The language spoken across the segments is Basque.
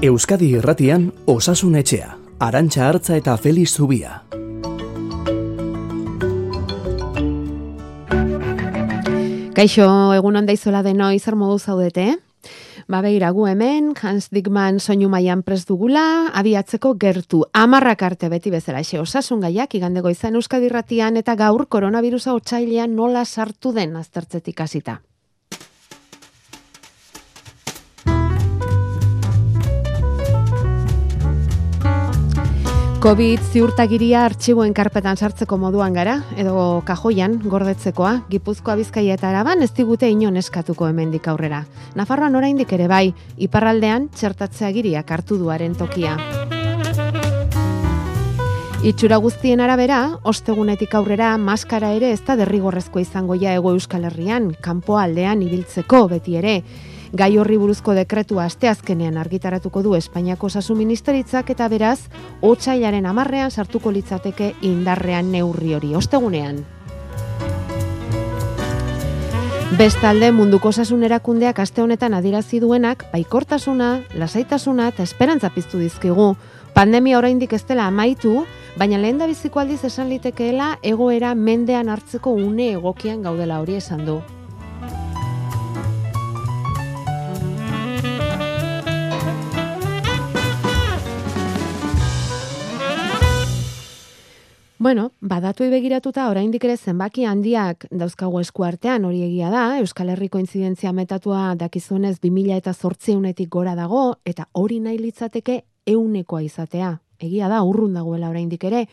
Euskadi Irratian Osasun Etxea, Arantxa Artza eta Feliz Zubia. Kaixo, egun onda izola deno izar modu zaudete? Ba begira, gu hemen, Hans Dickman soinu maian pres dugula, abiatzeko gertu, amarrak arte beti bezala, xe osasun gaiak, igandego izan Euskadi Irratian eta gaur koronavirusa otxailean nola sartu den aztertzetik hasita. COVID ziurtagiria artxiboen karpetan sartzeko moduan gara, edo kajoian gordetzekoa, Gipuzkoa Bizkaia eta Araban ez digute inon eskatuko hemendik aurrera. Nafarroan oraindik ere bai, iparraldean txertatzea giriak hartu duaren tokia. Itxura guztien arabera, ostegunetik aurrera maskara ere ez da derrigorrezko izango ja ego euskal herrian, kanpo aldean ibiltzeko beti ere. Gai horri buruzko dekretua asteazkenean argitaratuko du Espainiako Osasun Ministeritzak eta beraz, otsailaren amarrean sartuko litzateke indarrean neurri hori ostegunean. Bestalde munduko osasun erakundeak aste honetan adirazi duenak baikortasuna, lasaitasuna eta esperantza piztu dizkigu. Pandemia oraindik ez dela amaitu, baina lehen da biziko aldiz esan litekeela egoera mendean hartzeko une egokian gaudela hori esan du. Bueno, badatu begiratuta oraindik ere zenbaki handiak dauzkago eskuartean hori egia da, Euskal Herriko intzidentzia metatua dakizunez 2000 eta zortzeunetik gora dago, eta hori nahi litzateke eunekoa izatea. Egia da, urrun dagoela oraindik ere,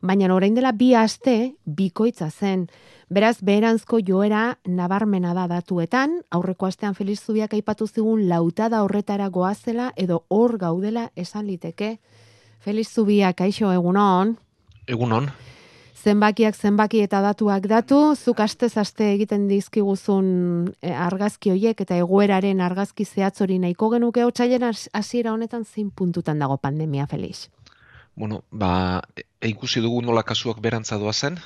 baina orain dela bi aste, bikoitza zen. Beraz, beheranzko joera nabarmena da datuetan, aurreko astean Feliz Zubiak aipatu zigun lautada horretara goazela edo hor gaudela esan liteke. Feliz Zubiak, aixo egunon. Egunon. Zenbakiak zenbaki eta datuak datu, zuk astez aste egiten dizkiguzun e, argazki hoiek eta egoeraren argazki zehatz hori nahiko genuke otsailen hasiera honetan zein puntutan dago pandemia Felix. Bueno, ba, e, ikusi dugu nola kasuak berantza doa zen,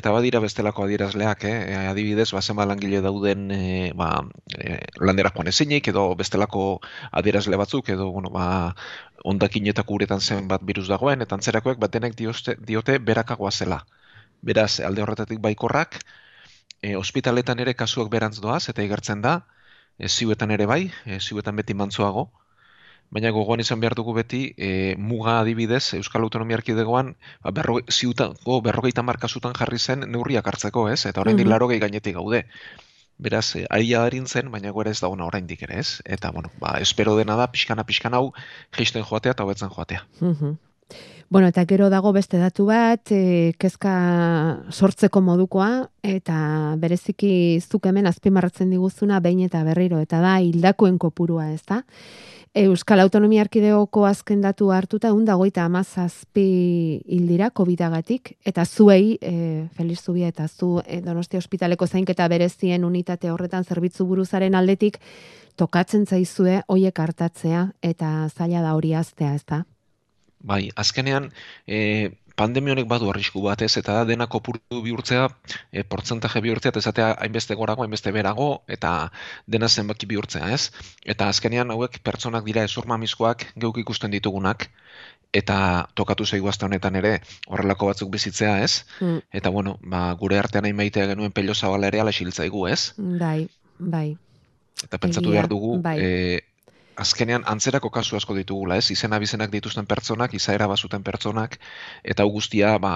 eta badira bestelako adierazleak, eh? E, adibidez, ba, zenba langile dauden e, ba, e, landera joan ezinik, edo bestelako adierazle batzuk, edo bueno, ba, ondakinetako uretan zen bat virus dagoen, eta antzerakoek bat denek dioste, diote berakagoa zela. Beraz, alde horretatik baikorrak, e, ospitaletan ere kasuak berantz doaz, eta igertzen da, e, ziuetan ere bai, e, ziuetan beti mantzuago, baina gogoan izan behar dugu beti, e, muga adibidez, Euskal Autonomia Arkidegoan, ba, berro, ziutako berrogeita markazutan jarri zen neurriak hartzeko, ez? Eta orain mm -hmm. gainetik gaude. Beraz, e, aia darin zen, baina gore ez dauna oraindik ere, ez? Eta, bueno, ba, espero dena da, pixkana, pixkana hau, geisten joatea eta hobetzen joatea. Mm Bueno, eta gero dago beste datu bat, e, kezka sortzeko modukoa, eta bereziki zuk hemen azpimarratzen diguzuna, behin eta berriro, eta da, hildakoen kopurua, ez da? Euskal Autonomia Arkideoko azken datu hartuta un dagoita amazazpi hildira covid eta zuei, e, Feliz Zubia eta zu e, Donostia Hospitaleko zainketa berezien unitate horretan zerbitzu buruzaren aldetik tokatzen zaizue hoiek hartatzea eta zaila da hori aztea, ez da? Bai, azkenean, e, pandemia honek badu arrisku bat, ez, eta dena kopuru bihurtzea, e, portzentaje bihurtzea, eta esatea hainbeste gorago, hainbeste berago, eta dena zenbaki bihurtzea, ez? Eta azkenean hauek pertsonak dira esurmamizkoak geuk ikusten ditugunak, eta tokatu zaigu azte honetan ere horrelako batzuk bizitzea, ez? Mm. Eta bueno, ba, gure artean hain maitea genuen pello zabala ere ala ez? Bai, bai. Eta pentsatu behar dugu, bai. e, azkenean antzerako kasu asko ditugula, ez? Izena bizenak dituzten pertsonak, izaera bazuten pertsonak, eta guztia ba,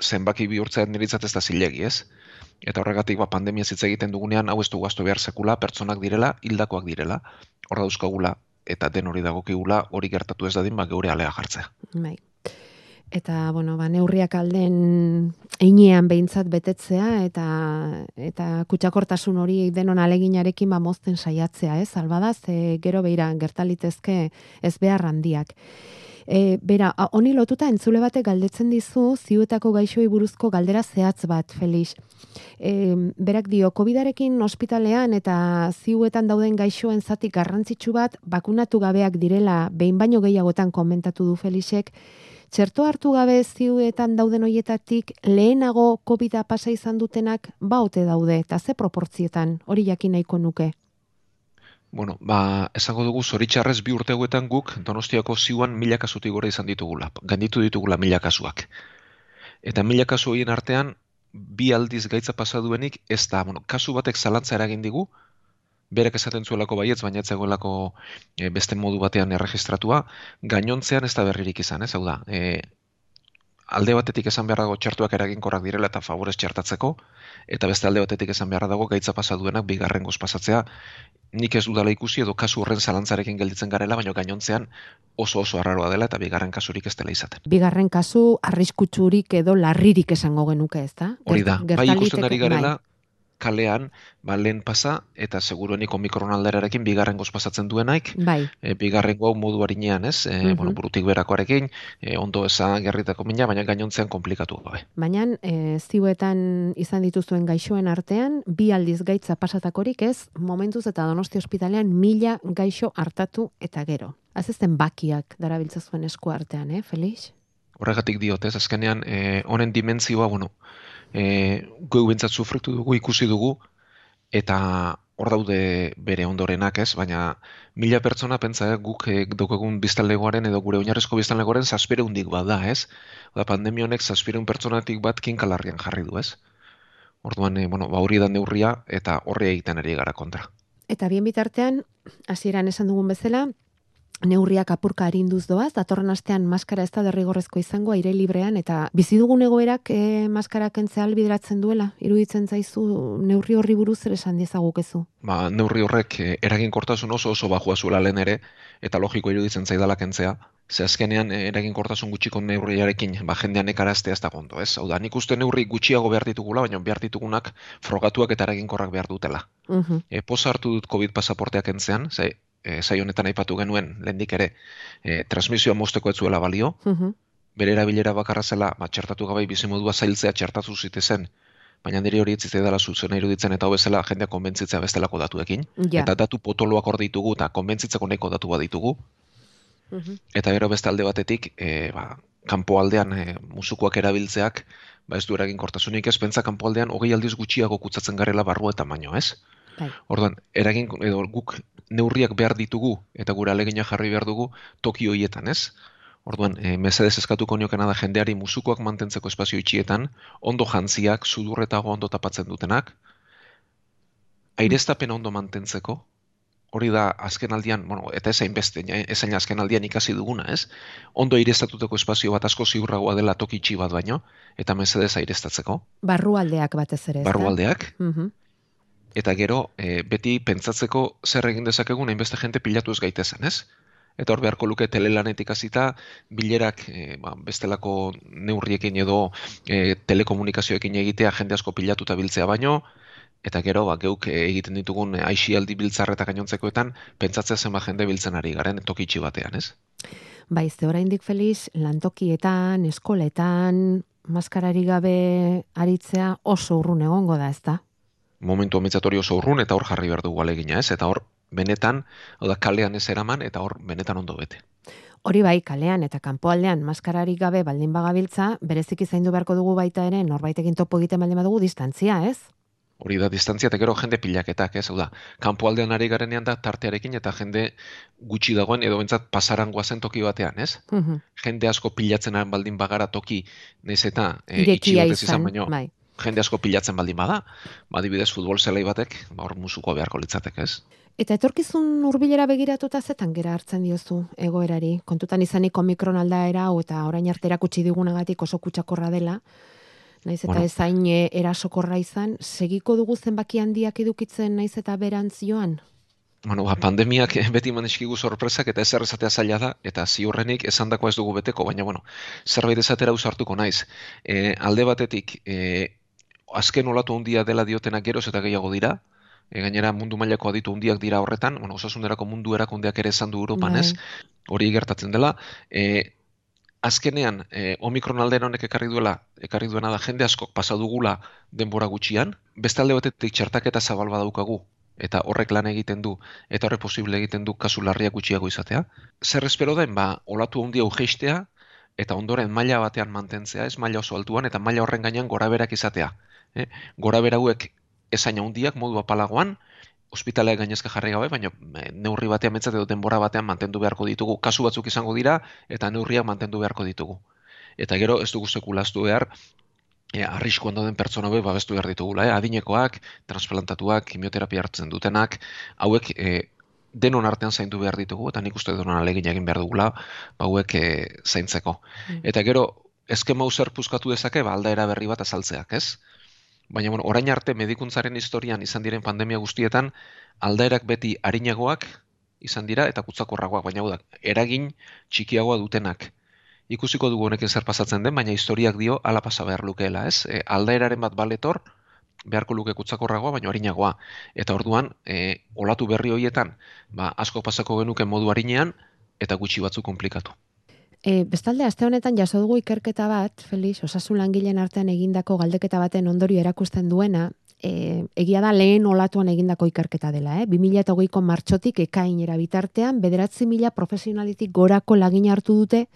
zenbaki bihurtzen niritzat ez da zilegi, ez? Eta horregatik ba, pandemia zitza egiten dugunean, hau ez du gaztu behar sekula, pertsonak direla, hildakoak direla, horra dauzkagula, eta den hori dagokigula, hori gertatu ez dadin, ba, geure alea jartzea. Bai eta bueno, ba, neurriak alden einean behintzat betetzea eta eta kutsakortasun hori denon aleginarekin ba mozten saiatzea, ez? Albada ze gero beira gertalitezke ez behar handiak. E, bera, honi lotuta entzule batek galdetzen dizu ziuetako gaixoi buruzko galdera zehatz bat, Felix. E, berak dio, COVID-arekin ospitalean eta ziuetan dauden gaixoen zati garrantzitsu bat bakunatu gabeak direla behin baino gehiagotan komentatu du Felixek, txerto hartu gabe ziuetan dauden hoietatik lehenago COVID-a pasa izan dutenak baute daude, eta ze proportzietan hori jakin nahiko nuke? Bueno, ba, esango dugu zoritxarrez bi urteguetan guk Donostiako ziuan mila kasutik gora izan ditugula, ganditu ditugula mila kasuak. Eta mila kasu horien artean, bi aldiz gaitza pasaduenik, ez da, bueno, kasu batek zalantza eragin digu, berek esaten zuelako baietz, baina etzegoelako e, beste modu batean erregistratua, gainontzean ez da berririk izan, ez hau da, e, alde batetik esan behar dago txertuak eraginkorrak direla eta favorez txertatzeko, eta beste alde batetik esan behar dago gaitza pasaduenak bigarren pasatzea, nik ez dudala ikusi edo kasu horren zalantzarekin gelditzen garela, baina gainontzean oso oso arraroa dela eta bigarren kasurik ez dela izaten. Bigarren kasu arriskutsurik edo larririk esango genuke, ez da? Hori da, bai ikusten ari garela, bai kalean, ba, lehen pasa, eta seguruenik omikron alderarekin bigarren pasatzen duenaik, bai. e, bigarren goz modu harinean, ez? E, mm bueno, burutik berakoarekin, e, ondo eza gerritako mina, baina gainontzean komplikatu gabe. Baina, e, ziuetan izan dituzuen gaixoen artean, bi aldiz gaitza pasatakorik ez, momentuz eta donosti ospitalean mila gaixo hartatu eta gero. Azizten bakiak darabiltza zuen esku artean, eh, Felix? Horregatik diotez, azkenean, e, honen dimentzioa, bueno, e, goi bentsat sufritu dugu, ikusi dugu, eta hor daude bere ondorenak ez, baina mila pertsona pentsa eh, guk e, dukegun biztanlegoaren edo gure oinarrezko biztanlegoaren zazpire hundik bat da ez. Oda pandemia honek zazpire pertsonatik bat kinkalarrian jarri du ez. Orduan, e, bueno, ba hori da neurria eta horre egiten ari gara kontra. Eta bien bitartean, hasieran esan dugun bezala, neurriak apurka arinduz doaz, datorren astean maskara ez da derrigorrezko izango aire librean, eta bizi dugun egoerak e, maskara kentzea albideratzen duela, iruditzen zaizu neurri horri buruz ere esan diezagukezu? Ba, neurri horrek e, eraginkortasun oso oso bajua zuela lehen ere, eta logiko iruditzen zaidala kentzea, ze azkenean e, eraginkortasun gutxiko neurriarekin ba, jendean ekaraztea ez da gondo, ez? Hau da, nik uste neurri gutxiago behar ditugula, baina behar ditugunak frogatuak eta eraginkorrak behar dutela. Uh -huh. e, hartu dut COVID pasaporteak kentzean, ze e, zai honetan aipatu genuen lehendik ere e, transmisioa mozteko ez balio, uh bere erabilera bakarra zela, ba, txertatu gabai bizimodua zailtzea txertatu zen, baina nire hori etzite dela zuzen iruditzen eta hobezela jendea konbentzitzea bestelako datuekin. Eta datu potoloak hor ditugu eta konbentzitzeko neko datu bat ditugu. Eta gero beste alde batetik, e, ba, kanpo aldean e, musukoak erabiltzeak, ba ez du eragin kortasunik ez, pentsa kanpo aldean hogei aldiz gutxiago kutsatzen garela barru eta baino, ez? Bai. Orduan, eragin, edo guk neurriak behar ditugu eta gure alegina jarri behar dugu toki hoietan, ez? Orduan, e, mesedez eskatuko niokena da jendeari musukoak mantentzeko espazio itxietan, ondo jantziak, sudurretago ondo tapatzen dutenak, aireztapen ondo mantentzeko, hori da azken aldian, bueno, eta ezain beste, ezain azken aldian ikasi duguna, ez? Ondo airestatuteko espazio bat asko ziurragoa dela toki itxi bat baino, eta mesedez aireztatzeko. Barrualdeak batez ere, ez Barrualdeak. Mm eta gero e, beti pentsatzeko zer egin dezakegun hainbeste jente pilatu ez gaitezen, ez? Eta hor beharko luke telelanetik hasita bilerak e, ba, bestelako neurriekin edo e, telekomunikazioekin egitea jende asko pilatu eta biltzea baino, eta gero ba, geuk egiten ditugun aixialdi biltzar eta gainontzekoetan pentsatzea zenba jende biltzen ari garen tokitxi batean, ez? Bai, ze oraindik Feliz, lantokietan, eskoletan, maskarari gabe aritzea oso urrun egongo da, ezta? Momentu ometzatorio oso urrun eta hor jarri behar dugu alegina, ez? Eta hor, benetan, hau da, kalean ez eraman, eta hor, benetan ondo bete. Hori bai, kalean eta kanpoaldean maskararik gabe baldin bagabiltza, berezik zaindu beharko dugu baita ere, norbaitekin topo egiten baldin badugu distantzia, ez? Hori da, distantzia eta gero jende pilaketak, ez? Hau da, kanpoaldean ari garenean da tartearekin eta jende gutxi dagoen edo bentsat pasaran guazen toki batean, ez? Jende asko pilatzen baldin bagara toki, nez eta e, itxi izan, baino, bai jende asko pilatzen baldin bada, badibidez futbol zelai batek, ba hor musuko beharko litzatek, ez? Eta etorkizun hurbilera begiratuta zetan gera hartzen diozu egoerari. Kontutan izanik omikron aldaera eta orain arte erakutsi digunagatik oso kutsakorra dela. Naiz eta bueno. ezain e, erasokorra izan, segiko dugu zenbaki handiak edukitzen naiz eta berantz joan? Bueno, ba, pandemiak beti maneskigu sorpresak eta ezer esatea zaila da, eta ziurrenik esan dako ez dugu beteko, baina bueno, zerbait esatera usartuko naiz. E, alde batetik, e, azken olatu handia dela diotenak geroz eta gehiago dira, e, gainera mundu mailako aditu handiak dira horretan, bueno, osasunerako mundu erakundeak ere esan du Europan, ez? Bai. Hori gertatzen dela, e, azkenean e, omikron aldean honek ekarri duela, ekarri duena da jende asko pasa dugula denbora gutxian, beste alde batetik txertaketa zabal badaukagu eta horrek lan egiten du eta horre posible egiten du kasu larriak gutxiago izatea. Zer espero den, ba, olatu handia ugeistea eta ondoren maila batean mantentzea, ez? Maila oso altuan eta maila horren gainean gora berak izatea eh? gora berauek esain handiak modu apalagoan, ospitalea gainezka jarri gabe, baina e, neurri batean metzat edo denbora batean mantendu beharko ditugu. Kasu batzuk izango dira eta neurriak mantendu beharko ditugu. Eta gero ez dugu sekulaztu behar, e, arriskuan dauden pertsona be babestu behar ditugula, eh? adinekoak, transplantatuak, kimioterapia hartzen dutenak, hauek e, denon artean zaindu behar ditugu, eta nik uste denon alegin egin behar dugula, ba, hauek e, zaintzeko. Mm. Eta gero, eskema user puzkatu dezake, ba, aldaera berri bat azaltzeak, ez? Baina, bueno, orain arte medikuntzaren historian izan diren pandemia guztietan, aldaerak beti harinagoak izan dira eta kutsakorragoak, baina da, eragin txikiagoa dutenak. Ikusiko dugu honekin zer pasatzen den, baina historiak dio ala pasa behar lukeela, ez? E, aldaeraren bat baletor, beharko luke kutsakorragoa, baina harinagoa. Eta orduan, e, olatu berri horietan, ba, asko pasako genuke modu harinean, eta gutxi batzu komplikatu. E, bestalde, aste honetan jaso dugu ikerketa bat, Felix, osasun langileen artean egindako galdeketa baten ondorio erakusten duena, e, egia da lehen olatuan egindako ikerketa dela, eh? 2008ko martxotik ekainera bitartean, bederatzi mila profesionalitik gorako lagin hartu dute,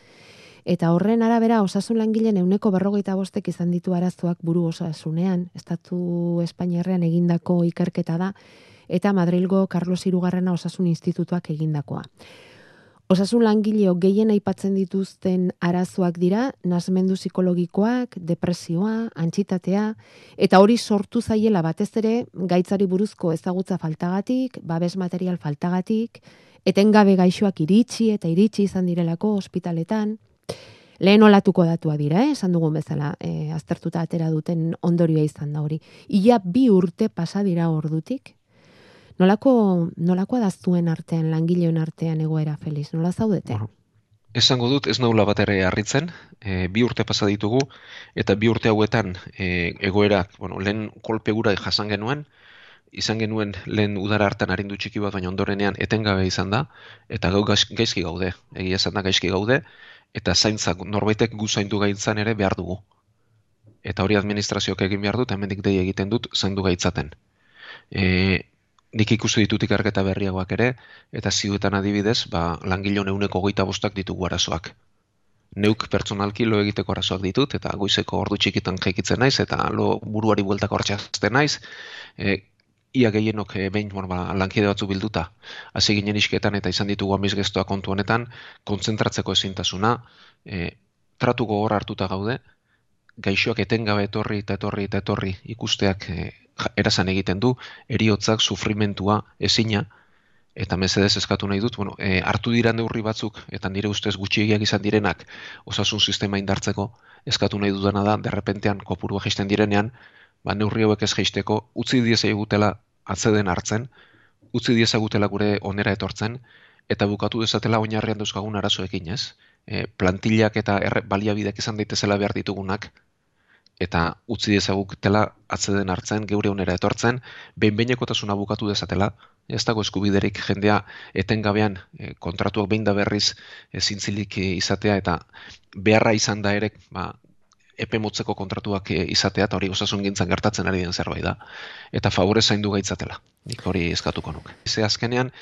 eta horren arabera osasun langileen euneko berrogeita bostek izan ditu arazoak buru osasunean, Estatu Espainiarrean egindako ikerketa da, eta Madrilgo Carlos Irugarrena osasun institutuak egindakoa. Osasun langileo gehien aipatzen dituzten arazoak dira, nasmendu psikologikoak, depresioa, antxitatea, eta hori sortu zaiela batez ere gaitzari buruzko ezagutza faltagatik, babes material faltagatik, etengabe gaixoak iritsi eta iritsi izan direlako ospitaletan, lehen olatuko datua dira, eh? esan dugun bezala, e, aztertuta atera duten ondorioa izan da hori. Ia bi urte pasa dira ordutik, Nolako, nolako adaztuen artean, langileon artean egoera, Feliz? Nola zaudete? Bueno, esango dut, ez naula bat ere harritzen, e, bi urte pasa ditugu, eta bi urte hauetan e, egoera, bueno, lehen kolpe gura jasan genuen, izan genuen lehen udara hartan harindu txiki bat, baina ondorenean etengabe izan da, eta gau gaizki gaude, egia esan da gaizki gaude, eta zaintzak norbaitek guzaindu gaitzan ere behar dugu. Eta hori administrazioak egin behar dut, hemendik dei egiten dut, zaindu gaitzaten. E, nik ikusi ditut ikerketa berriagoak ere, eta ziuetan adibidez, ba, langilo neuneko goita bostak ditugu arazoak. Neuk pertsonalki lo egiteko arazoak ditut, eta goizeko ordu txikitan jaikitzen naiz, eta lo buruari bueltak hortxazten naiz, e, ia gehienok e, behin bueno, ba, lankide batzu bilduta, hasi ginen isketan eta izan ditugu amizgestoa kontu honetan, kontzentratzeko ezintasuna, e, tratu gogor hartuta gaude, gaixoak etengabe etorri eta etorri eta etorri ikusteak e, erasan egiten du, eriotzak, sufrimentua, ezina, eta mesedez eskatu nahi dut, bueno, e, hartu dira neurri batzuk, eta nire ustez gutxiegiak izan direnak, osasun sistema indartzeko, eskatu nahi dudana da, derrepentean kopurua jaisten direnean, ba, neurri hauek ez jaisteko, utzi dieza egutela atzeden hartzen, utzi dieza egutela gure onera etortzen, eta bukatu dezatela oinarrian dauzkagun arazoekin, ez? E, plantillak eta erre, baliabideak izan daitezela behar ditugunak, eta utzi dezaguketela atzeden hartzen, geure onera etortzen, behin behinekotasuna bukatu dezatela, ez dago eskubiderik jendea etengabean e, kontratuak behin da berriz e, zintzilik izatea eta beharra izan da ere ba, epe motzeko kontratuak izatea eta hori osasun gintzan gertatzen ari den zerbait da. Eta favore zaindu gaitzatela. Nik hori eskatuko nuke. Ze azkenean,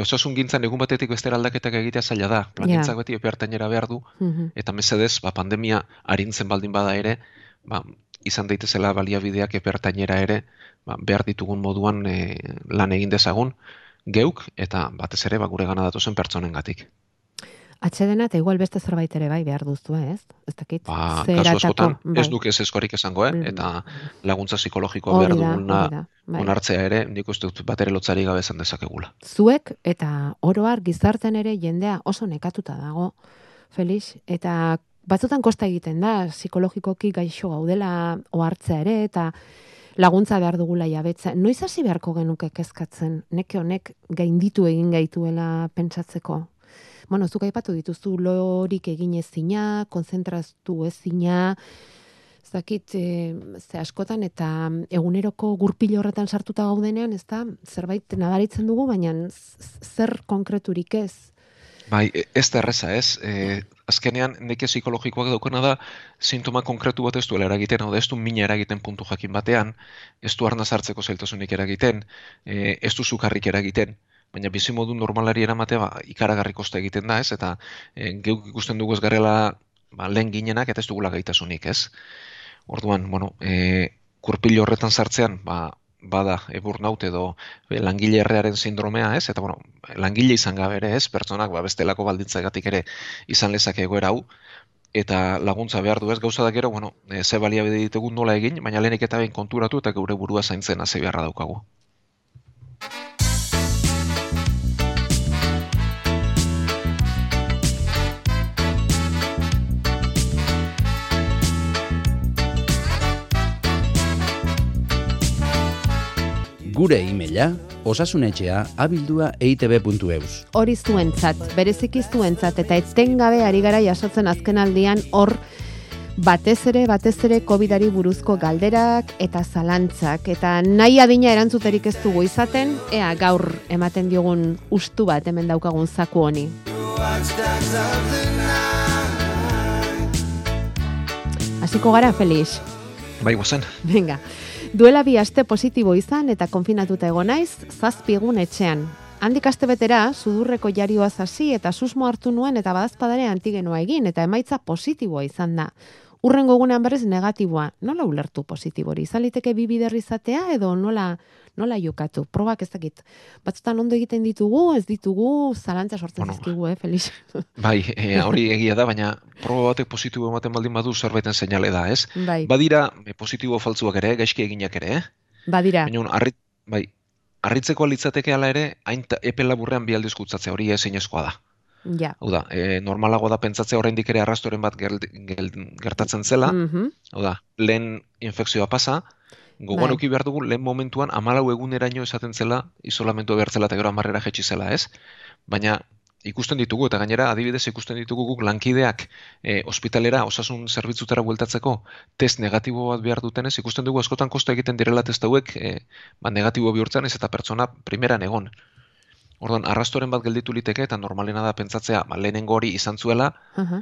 osasun gintzan egun batetik bestera aldaketak egitea zaila da. Plangintzak yeah. beti epe behar du. Mhm. Eta mesedez, ba, pandemia harintzen baldin bada ere, ba, izan daitezela baliabideak epertainera ere ba, behar ditugun moduan e, lan egin dezagun geuk eta batez ere ba, gure gana datozen pertsonen gatik. Atxedena eta igual beste zerbait ere bai behar duztu, ez? Ez dakit. Ba, kasu askotan, bai. ez duk ez eskorik esango, eh? Mm. eta laguntza psikologikoa behar duguna bai. onartzea ere, nik uste dut bat ere lotzari gabe esan dezakegula. Zuek eta oroar gizarten ere jendea oso nekatuta dago, Felix, eta batzutan kosta egiten da, psikologikoki gaixo gaudela ohartzea ere, eta laguntza behar dugula jabetza. Noiz hasi beharko genuke kezkatzen, neke honek gainditu egin gaituela pentsatzeko? Bueno, zuk aipatu dituzu lorik egin ezina, konzentraztu ezina, zakit, e, ze askotan eta eguneroko gurpilo horretan sartuta gaudenean, ez da, zerbait nadaritzen dugu, baina zer konkreturik ez, Bai, e, ez da erreza, ez. E, azkenean, neke psikologikoak daukena da, sintoma konkretu bat ez duela eragiten, hau da ez du mina eragiten puntu jakin batean, ez du arna zartzeko zeltasunik eragiten, e, ez du zukarrik eragiten, baina bizi modu normalari eramatea ba, ikaragarri kosta egiten da, ez, eta e, geuk ikusten dugu ez garela ba, lehen ginenak, eta ez dugula gaitasunik, ez. Orduan, bueno, e, kurpilo horretan sartzean, ba, bada e, burnout edo langile errearen sindromea, ez? Eta bueno, langile izan gabe ere, ez? Pertsonak ba bestelako baldintzagatik ere izan lezake egoera hau eta laguntza behar du ez gauza da gero, bueno, e, ze baliabide ditugu nola egin, baina lehenik eta behin konturatu eta gure burua zaintzen hasi beharra daukagu. Gure e-maila osasunetxea abildua eitb.eus. Hori zuentzat, bereziki zuentzat, eta etengabe ari gara jasotzen azken aldian hor batez ere, batez ere COVID-ari buruzko galderak eta zalantzak. Eta nahi adina erantzuterik ez dugu izaten, ea gaur ematen diogun ustu bat hemen daukagun zaku honi. Hasiko gara, Felix. Bai, guazen. Venga. Duela bi aste positibo izan eta konfinatuta egon naiz, zazpi egun etxean. Handik aste betera, sudurreko jarioa hasi eta susmo hartu nuen eta badazpadare antigenoa egin eta emaitza positiboa izan da. Urrengo egunean berrez negatiboa. Nola ulertu positibori? Izaliteke bi bider izatea edo nola nola jokatu? Probak ez dakit. Batzutan ondo egiten ditugu, ez ditugu, zalantza sortzen bueno, dizkigu, eh, Felix? bai, e, hori egia da, baina proba batek positibo ematen baldin badu zerbaiten seinale da, ez? Bai. Badira e, positibo faltzuak ere, gaizki eginak ere, eh? Badira. Baina, arrit, bai, arritzeko alitzateke ala ere, hain epe laburrean bi aldiz gutzatzea, hori ezeinezkoa da. Ja. Hau da, e, normalago da pentsatzea oraindik ere arrastoren bat gertatzen zela. Mm Hau da, lehen infekzioa pasa, gogoan Bai. behar dugu, lehen momentuan amalau eguneraino esaten zela, isolamentu behartzela eta gero amarrera jetxi zela, ez? Baina ikusten ditugu, eta gainera adibidez ikusten ditugu guk lankideak e, ospitalera osasun zerbitzutara bueltatzeko test negatibo bat behar dutenez, ikusten dugu askotan kosta egiten direla test hauek e, ba, negatibo bihurtzen ez eta pertsona primeran egon. Orduan, arrastoren bat gelditu liteke eta normalena da pentsatzea, ba, lehenengo hori izan zuela, Aha.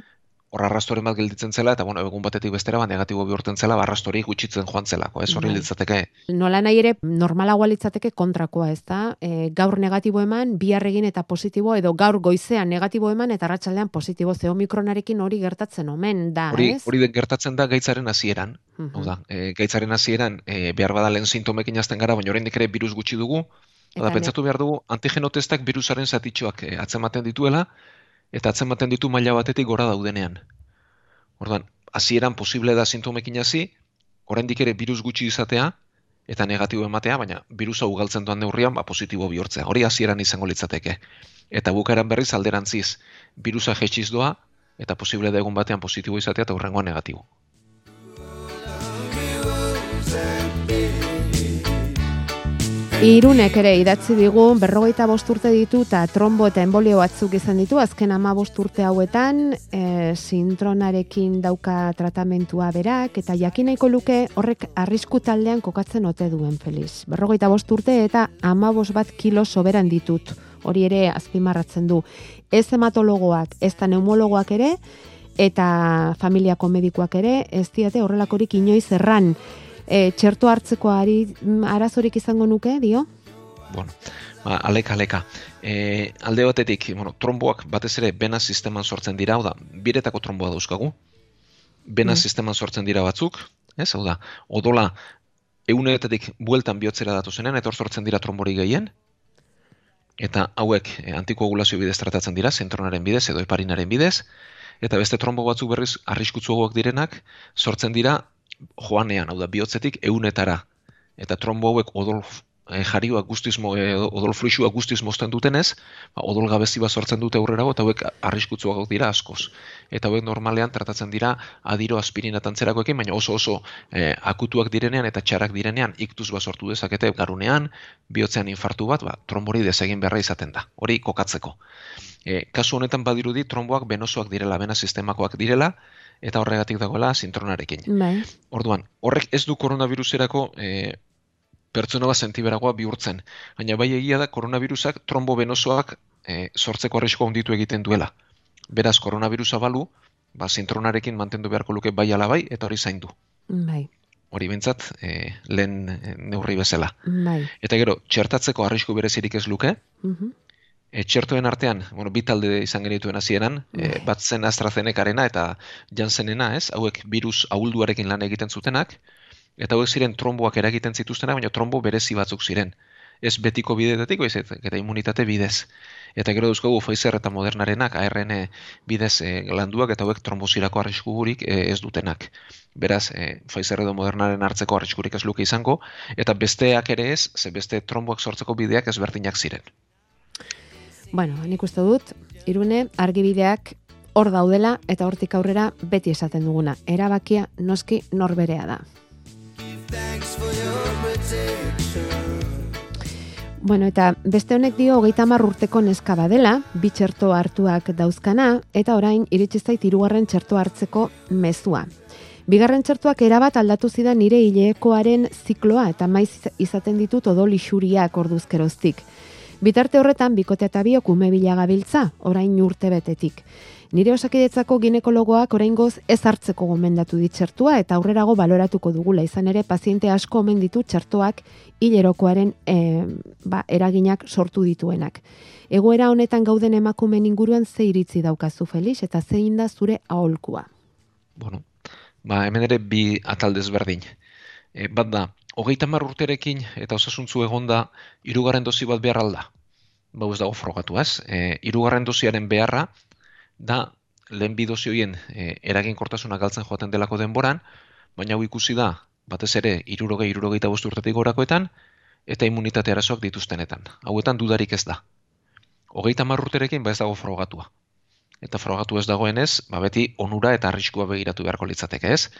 hor arrastoren bat gelditzen zela, eta bueno, egun batetik bestera, ba, negatibo bihurtzen zela, ba, arrastori gutxitzen joan zelako, ez hori Bai. litzateke. Nola nahi ere normalagoa litzateke kontrakoa, ez da? E, gaur negatibo eman, bihar egin eta positibo, edo gaur goizean negatibo eman eta arratsaldean positibo. Ze omikronarekin hori gertatzen omen da, Hori, ez? hori den gertatzen da gaitzaren hasieran. Mhm. Hau da, e, gaitzaren hasieran e, behar bada lehen sintomekin hasten gara, baina oraindik ere virus gutxi dugu, Eta pentsatu behar dugu, antigeno testak virusaren zatitxoak e, atzematen dituela, eta atzematen ditu maila batetik gora daudenean. Orduan, hasieran posible da sintomekin hasi, oraindik ere virus gutxi izatea, eta negatibo ematea, baina virusa ugaltzen duan neurrian, ba, positibo bihurtzea. Hori hasieran izango litzateke. Eta bukaeran berriz alderantziz, virusa jetxiz doa, eta posible da egun batean positibo izatea eta hurrengoan negatibo. Irunek ere idatzi digu berrogeita bost urte ditu eta trombo eta embolio batzuk izan ditu azken ama bost urte hauetan e, sintronarekin dauka tratamentua berak eta jakinaiko luke horrek arrisku taldean kokatzen ote duen Feliz. Berrogeita bost urte eta ama bost bat kilo soberan ditut. Hori ere azpimarratzen du. Ez hematologoak, ez da neumologoak ere, eta familiako medikoak ere, ez diate horrelakorik inoiz erran e, txerto hartzeko ari, mm, arazorik izango nuke, dio? Bueno, ba, aleka, aleka. E, alde batetik, bueno, tromboak batez ere bena sisteman sortzen dira, hau da, biretako tromboa dauzkagu. Bena Mm. sisteman sortzen dira batzuk, ez, hau da, odola eunetatik bueltan bihotzera datu zenean, eta hor sortzen dira trombori gehien, eta hauek e, antikoagulazio bidez tratatzen dira, zentronaren bidez edo heparinaren bidez, eta beste trombo batzuk berriz arriskutsuagoak direnak sortzen dira joanean, hau da, bihotzetik eunetara. Eta trombo hauek odol e, jarioak guztiz, e, odol fluxuak guztiz mozten dutenez, ba, odol gabezi bat sortzen dute aurrerago eta hauek arriskutsuagoak dira askoz. Eta hauek normalean tratatzen dira adiro aspirina tantzerakoekin, baina oso oso e, akutuak direnean eta txarak direnean iktuz bat sortu dezakete garunean, bihotzean infartu bat, ba, trombori desegin beharra izaten da. Hori kokatzeko. E, kasu honetan badirudi tromboak benosoak direla, bena sistemakoak direla, eta horregatik dagoela sintronarekin. Bai. Orduan, horrek ez du koronaviruserako e, pertsona bat sentiberagoa bihurtzen. Baina bai egia da koronavirusak trombo benosoak e, sortzeko arriskoa handitu egiten duela. Beraz, koronavirusa balu, ba, sintronarekin mantendu beharko luke bai ala bai, eta hori zaindu. Bai. Hori bintzat, e, lehen e, neurri bezala. Bai. Eta gero, txertatzeko arrisku berezirik ez luke, Mhm. E, txertoen artean, bueno, bi talde izan genituen hasieran, e, bat zen AstraZenecarena eta Janssenena, ez? Hauek virus ahulduarekin lan egiten zutenak, eta hauek ziren tromboak eragiten zituztena, baina trombo berezi batzuk ziren. Ez betiko bidetetik, baiz, eta imunitate bidez. Eta gero duzkogu Pfizer eta Modernarenak ARN bidez e, landuak eta hauek trombozirako arriskurik e, ez dutenak. Beraz, e, Pfizer edo Modernaren hartzeko arriskurik ez luke izango, eta besteak ere ez, ze beste tromboak sortzeko bideak ezberdinak ziren. Bueno, nik uste dut, irune, argibideak hor daudela eta hortik aurrera beti esaten duguna. Erabakia noski norberea da. Bueno, eta beste honek dio hogeita hamar urteko neska badela, bi txerto hartuak dauzkana, eta orain iritsi zait hirugarren txerto hartzeko mezua. Bigarren txertuak erabat aldatu zidan nire hilekoaren zikloa eta maiz izaten ditut odol isuriak orduzkeroztik. Bitarte horretan, bikote eta biok ume bilagabiltza, orain urte betetik. Nire osakidetzako ginekologoak oraingoz ez hartzeko gomendatu dit txertua eta aurrerago baloratuko dugula izan ere paziente asko omen ditu txertoak hilerokoaren e, ba, eraginak sortu dituenak. Egoera honetan gauden emakumen inguruan ze iritzi daukazu Felix eta zein da zure aholkua. Bueno, ba, hemen ere bi ataldez berdin. E, bat da, hogeita mar urterekin eta osasuntzu egonda irugarren dozi bat behar alda. Ba, ez dago frogatu, ez? E, irugarren doziaren beharra, da lehen bidozioien e, eraginkortasuna galtzen joaten delako denboran, baina hau ikusi da, batez ere, irurogei, irurogei eta urtetik gorakoetan, eta immunitate arazoak dituztenetan. Hauetan dudarik ez da. Hogeita marrurterekin ba ez dago frogatua. Eta frogatu ez dagoenez, ba beti onura eta arriskua begiratu beharko litzateke, ez?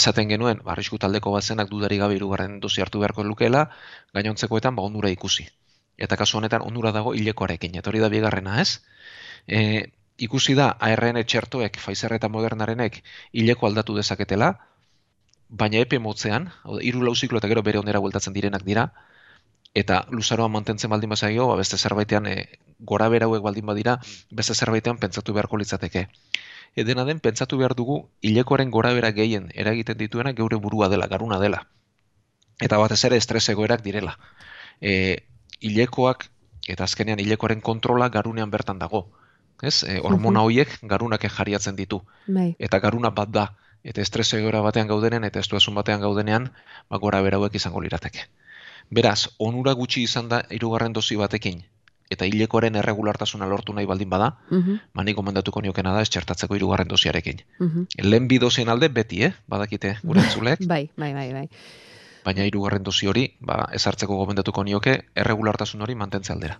Esaten genuen, ba, arrisku taldeko bat zenak dudari gabe irugarren dozi hartu beharko lukeela, gainontzekoetan ba onura ikusi. Eta kasu honetan onura dago hilekoarekin, eta hori da bigarrena, ez? E, ikusi da ARN txertoek Pfizer eta Modernarenek hileko aldatu dezaketela, baina epe motzean, hiru lau ziklo eta gero bere onera bueltatzen direnak dira, eta luzaroa mantentzen baldin bazaio, ba beste zerbaitean e, gora berauek baldin badira, beste zerbaitean pentsatu beharko litzateke. Edena den, pentsatu behar dugu, hilekoaren gora bera gehien eragiten dituena geure burua dela, garuna dela. Eta batez ere estres egoerak direla. E, hilekoak, eta azkenean hilekoaren kontrola garunean bertan dago ez? E, hormona horiek garunak jariatzen ditu. Bai. Eta garuna bat da, eta estres egoera batean gaudenen, eta estuazun batean gaudenean, ba, gora berauek izango lirateke. Beraz, onura gutxi izan da irugarren dozi batekin, eta hilekoaren erregulartasuna lortu nahi baldin bada, uh mhm. -huh. mani gomendatuko niokena da, eskertatzeko irugarren doziarekin. Uh mhm. -huh. Lehen bi dozien alde, beti, eh? badakite gure entzulek. bai, bai, bai, bai. Baina irugarren dozi hori, ba, ezartzeko gomendatuko nioke, erregulartasun hori mantentze aldera.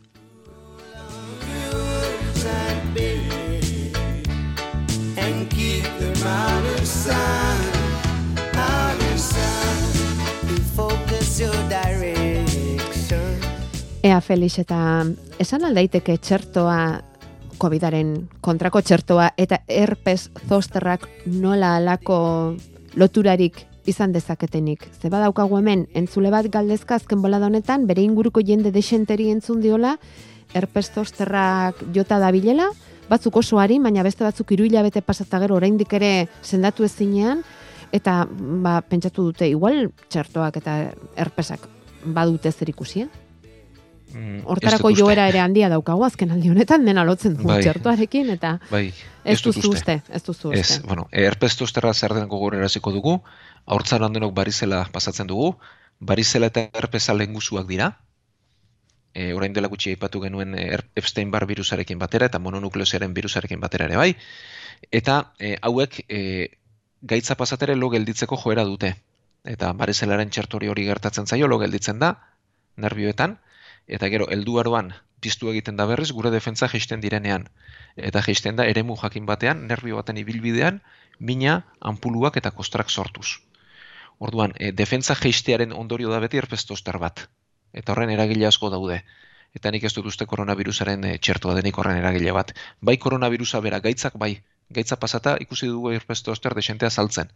Ea Felix eta esan aldaiteke txertoa COVIDaren kontrako txertoa eta herpes zosterrak nola alako loturarik izan dezaketenik. Ze badaukagu hemen, entzule bat galdezka azken bolada honetan, bere inguruko jende desenteri entzun diola, herpes zosterrak jota da bilela, batzuk oso harin, baina beste batzuk iru hilabete pasata gero oraindik ere sendatu ezinean, eta ba, pentsatu dute igual txertoak eta herpesak badute zer ikusia. Mm, Hortarako joera ere handia daukagu azken aldi honetan dena lotzen du bai, txertoarekin eta bai, ez, ez duzu uste. Ez duzu uste. Ez, bueno, erpestosterra zer den gogor eraziko dugu, haurtzan handenok barizela pasatzen dugu, barizela eta herpesa lenguzuak dira, e, orain dela gutxi aipatu genuen e, Epstein Barr virusarekin batera eta mononukleosearen virusarekin batera ere bai. Eta e, hauek e, gaitza pasatere lo gelditzeko joera dute. Eta barezelaren txertori hori gertatzen zaio lo gelditzen da, nervioetan, eta gero helduaroan piztu egiten da berriz gure defentsa jaisten direnean. Eta jaisten da eremu jakin batean, nervio baten ibilbidean, mina, ampuluak eta kostrak sortuz. Orduan, e, defentsa jaistearen ondorio da beti erpestoster bat eta horren eragile asko daude. Eta nik ez dut uste koronavirusaren e, txertua denik horren eragile bat. Bai koronavirusa bera, gaitzak bai, gaitza pasata ikusi dugu irpesto oster desentea saltzen.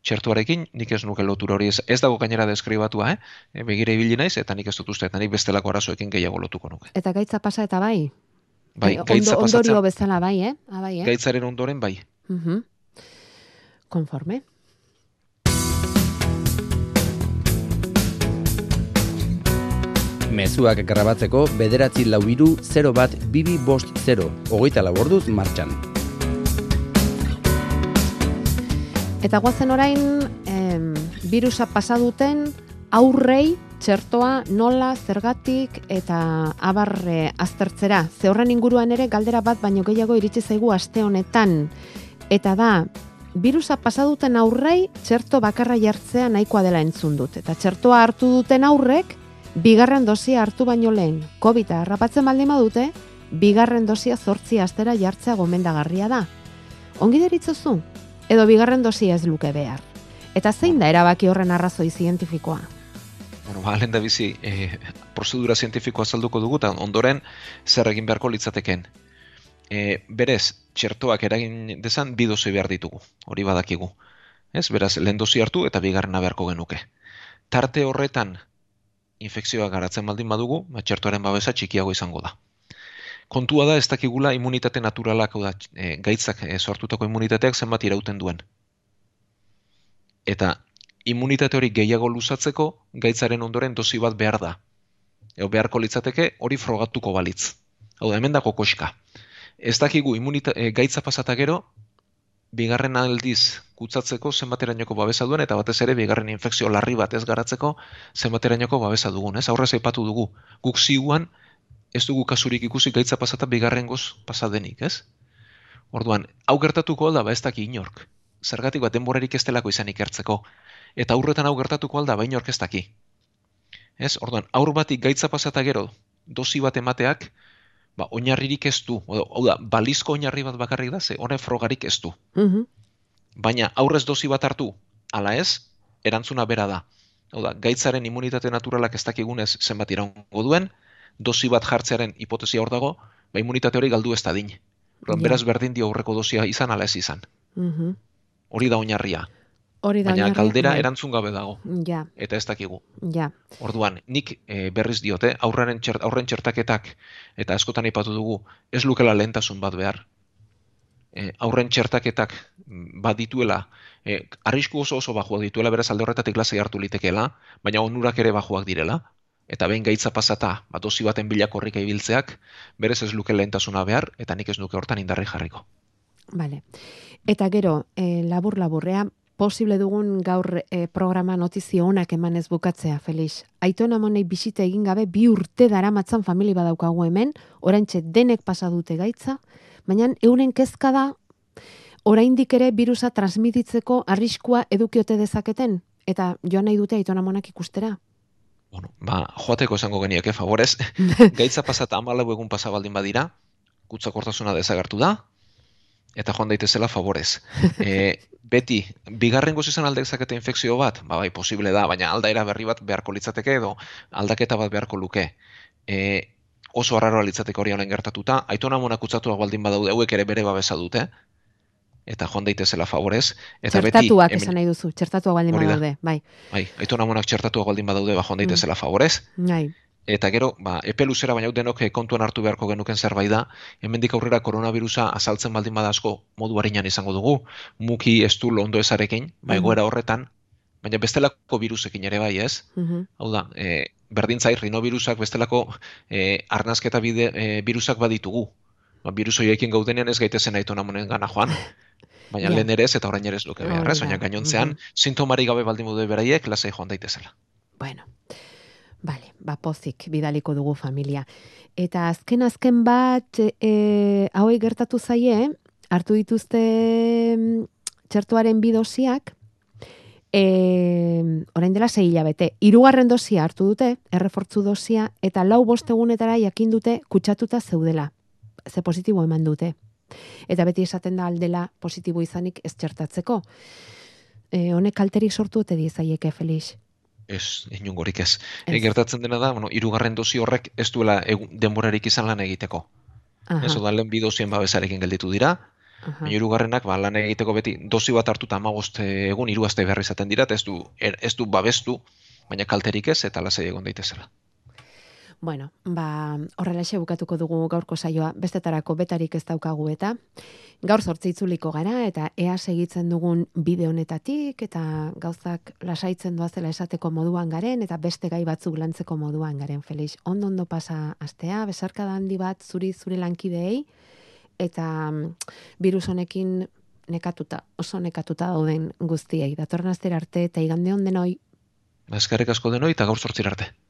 Txertuarekin nik ez nuke lotura hori ez, ez dago gainera deskribatua, eh? E, begire ibili naiz, eta nik ez dut uste, eta nik bestelako arazoekin gehiago lotuko nuke. Eta gaitza pasa eta bai? Bai, e, gaitza ondo, Ondorio bezala bai, eh? Ah, bai, eh? Gaitzaren ondoren bai. Uh Konforme. Mezuak grabatzeko bederatzi lau iru 0 bat bibi bost 0, hogeita laborduz martxan. Eta guazen orain, em, virusa pasa duten aurrei txertoa nola, zergatik eta abarre aztertzera. Ze horren inguruan ere galdera bat baino gehiago iritsi zaigu aste honetan. Eta da, virusa pasa duten aurrei txerto bakarra jartzea nahikoa dela entzun dut. Eta txertoa hartu duten aurrek, bigarren dosia hartu baino lehen, COVID-a harrapatzen baldin badute, bigarren dosia zortzi astera jartzea gomendagarria da. Ongi deritzozu? Edo bigarren dosia ez luke behar. Eta zein da erabaki horren arrazoi zientifikoa? Bueno, ba, lehen da bizi, e, prozedura zientifikoa azalduko dugu, eta ondoren zer egin beharko litzateken. E, berez, txertoak eragin dezan, bi dozi behar ditugu, hori badakigu. Ez, beraz, lehen dozi hartu eta bigarrena beharko genuke. Tarte horretan, infekzioa garatzen baldin badugu, ba, txertoaren babesa txikiago izango da. Kontua da ez dakigula immunitate naturalak, hau da, e, gaitzak e, sortutako immunitateak zenbat irauten duen. Eta immunitate hori gehiago luzatzeko gaitzaren ondoren dozi bat behar da. Eo beharko litzateke hori frogatuko balitz. Hau da, hemen dago koska. Ez dakigu immunita, e, gaitza pasata gero, bigarren aldiz kutsatzeko zenbaterainoko babesa duen eta batez ere bigarren infekzio larri bat ez garatzeko zenbaterainoko babesa dugun, ez? Aurrez aipatu dugu. Guk ziuan ez dugu kasurik ikusi gaitza pasata bigarren goz pasadenik, ez? Orduan, hau gertatuko alda ba ez daki inork. Zergatik bat denborarik ez delako izan ikertzeko. Eta aurretan hau gertatuko alda ba inork ez daki. Ez? Orduan, aur batik gaitza pasata gero dozi bat emateak, ba, oinarririk ez du. Hau da, balizko oinarri bat bakarrik da, ze honen frogarik ez du. Mhm. Baina aurrez dozi bat hartu, ala ez, erantzuna bera da. Hau da, gaitzaren immunitate naturalak ez dakigunez zenbat iraungo duen, dozi bat jartzearen hipotesia hor dago, ba immunitate hori galdu ez da din. Orduan, Ja. Beraz berdin dio aurreko dozia izan ala ez izan. Mhm. Hori da oinarria. Hori da Baina oinarria, galdera bai. erantzun gabe dago. Ja, Eta ez dakigu. ja. Orduan, nik e, berriz diote, aurraren, txert, aurren txertaketak, eta askotan aipatu dugu, ez lukela lehentasun bat behar. E, aurren txertaketak mm, bat dituela, e, arrisku oso oso bajuak dituela, beraz alde horretatik lasai hartu litekeela, baina onurak ere bajuak direla, eta behin gaitza pasata, bat dozi baten bilakorrik ibiltzeak, berez ez luke lehentasuna behar, eta nik ez nuke hortan indarri jarriko. Vale. Eta gero, e, labur laburrea, posible dugun gaur e, programa notizio onak emanez bukatzea, Felix. Aitona monei bisita egin gabe bi urte daramatzan famili badaukagu hemen, oraintxe denek pasa dute gaitza, baina euren kezka da oraindik ere virusa transmititzeko arriskua edukiote dezaketen eta joan nahi dute aitona monak ikustera. Bueno, ba, joateko esango genieke favorez, gaitza pasata amalau egun pasa baldin badira, kutsakortasuna desagertu da, eta joan daitezela favorez. E, beti, bigarren goz izan alde dezakete infekzio bat, ba bai, posible da, baina aldaera berri bat beharko litzateke edo aldaketa bat beharko luke. E, oso arraroa litzateke hori honen gertatuta, aitona monak kutsatuak baldin badaude, hauek ere bere babesa dute, eta joan daitezela favorez. Eta Txertatuak beti, esan nahi duzu, txertatuak baldin badaude, bai. bai, aitona monak txertatuak baldin badaude, ba, joan daitezela favorez. Bai. Eta gero, ba, epe luzera baina denok eh, kontuan hartu beharko genuken zerbait da, hemendik aurrera koronavirusa azaltzen baldin bada asko modu harinan izango dugu, muki estu londo ezarekin, ba, Mhm. egoera horretan, baina bestelako virusekin ere bai, ez? Mhm. Hau da, e, berdin zait, rinovirusak bestelako e, arnazketa bide, e, virusak baditugu. Ba, virus horiekin gaudenean ez gaitezen aitona monen gana joan. Baina Ja. lehen ere ez eta orain ere ez luke behar, ez? Hori da. Baina gainontzean, Mhm. sintomari gabe baldin bude beraiek, lasai joan daitezela. Bueno, bale, ba pozik bidaliko dugu familia. Eta azken azken bat, e, hauei gertatu zaie, hartu dituzte mm, txertuaren bi dosiak, e, orain dela sei hilabete, hirugarren dosia hartu dute, errefortzu dosia, eta lau bostegunetara jakin dute kutsatuta zeudela. Ze positibo eman dute. Eta beti esaten da aldela positibo izanik ez txertatzeko. E, honek kalterik sortu ote diezaieke, Felix? Ez, inungorik ez. Ez. E, gertatzen dena da, bueno, hirugarren dosi horrek ez duela denborarik izan lan egiteko. Aha, Ez da lehen bi dosien babesarekin gelditu dira, baina hirugarrenak ba, lan egiteko beti dosi bat hartuta 15 egun hiru aste behar izaten dira, eta ez du, er, ez du babestu, baina kalterik ez eta lasai egon daitezela. Bueno, ba, horrelaxe bukatuko dugu gaurko saioa, bestetarako betarik ez daukagu eta gaur sortzi itzuliko gara eta ea segitzen dugun bide honetatik eta gauzak lasaitzen doazela esateko moduan garen eta beste gai batzuk lantzeko moduan garen Felix. Ondo ondo pasa astea, besarkada handi bat zuri zure lankideei eta mm, virus honekin nekatuta, oso nekatuta dauden guztiei. Datorren astera arte eta igande on denoi. Eskerrik asko denoi eta gaur sortzir arte.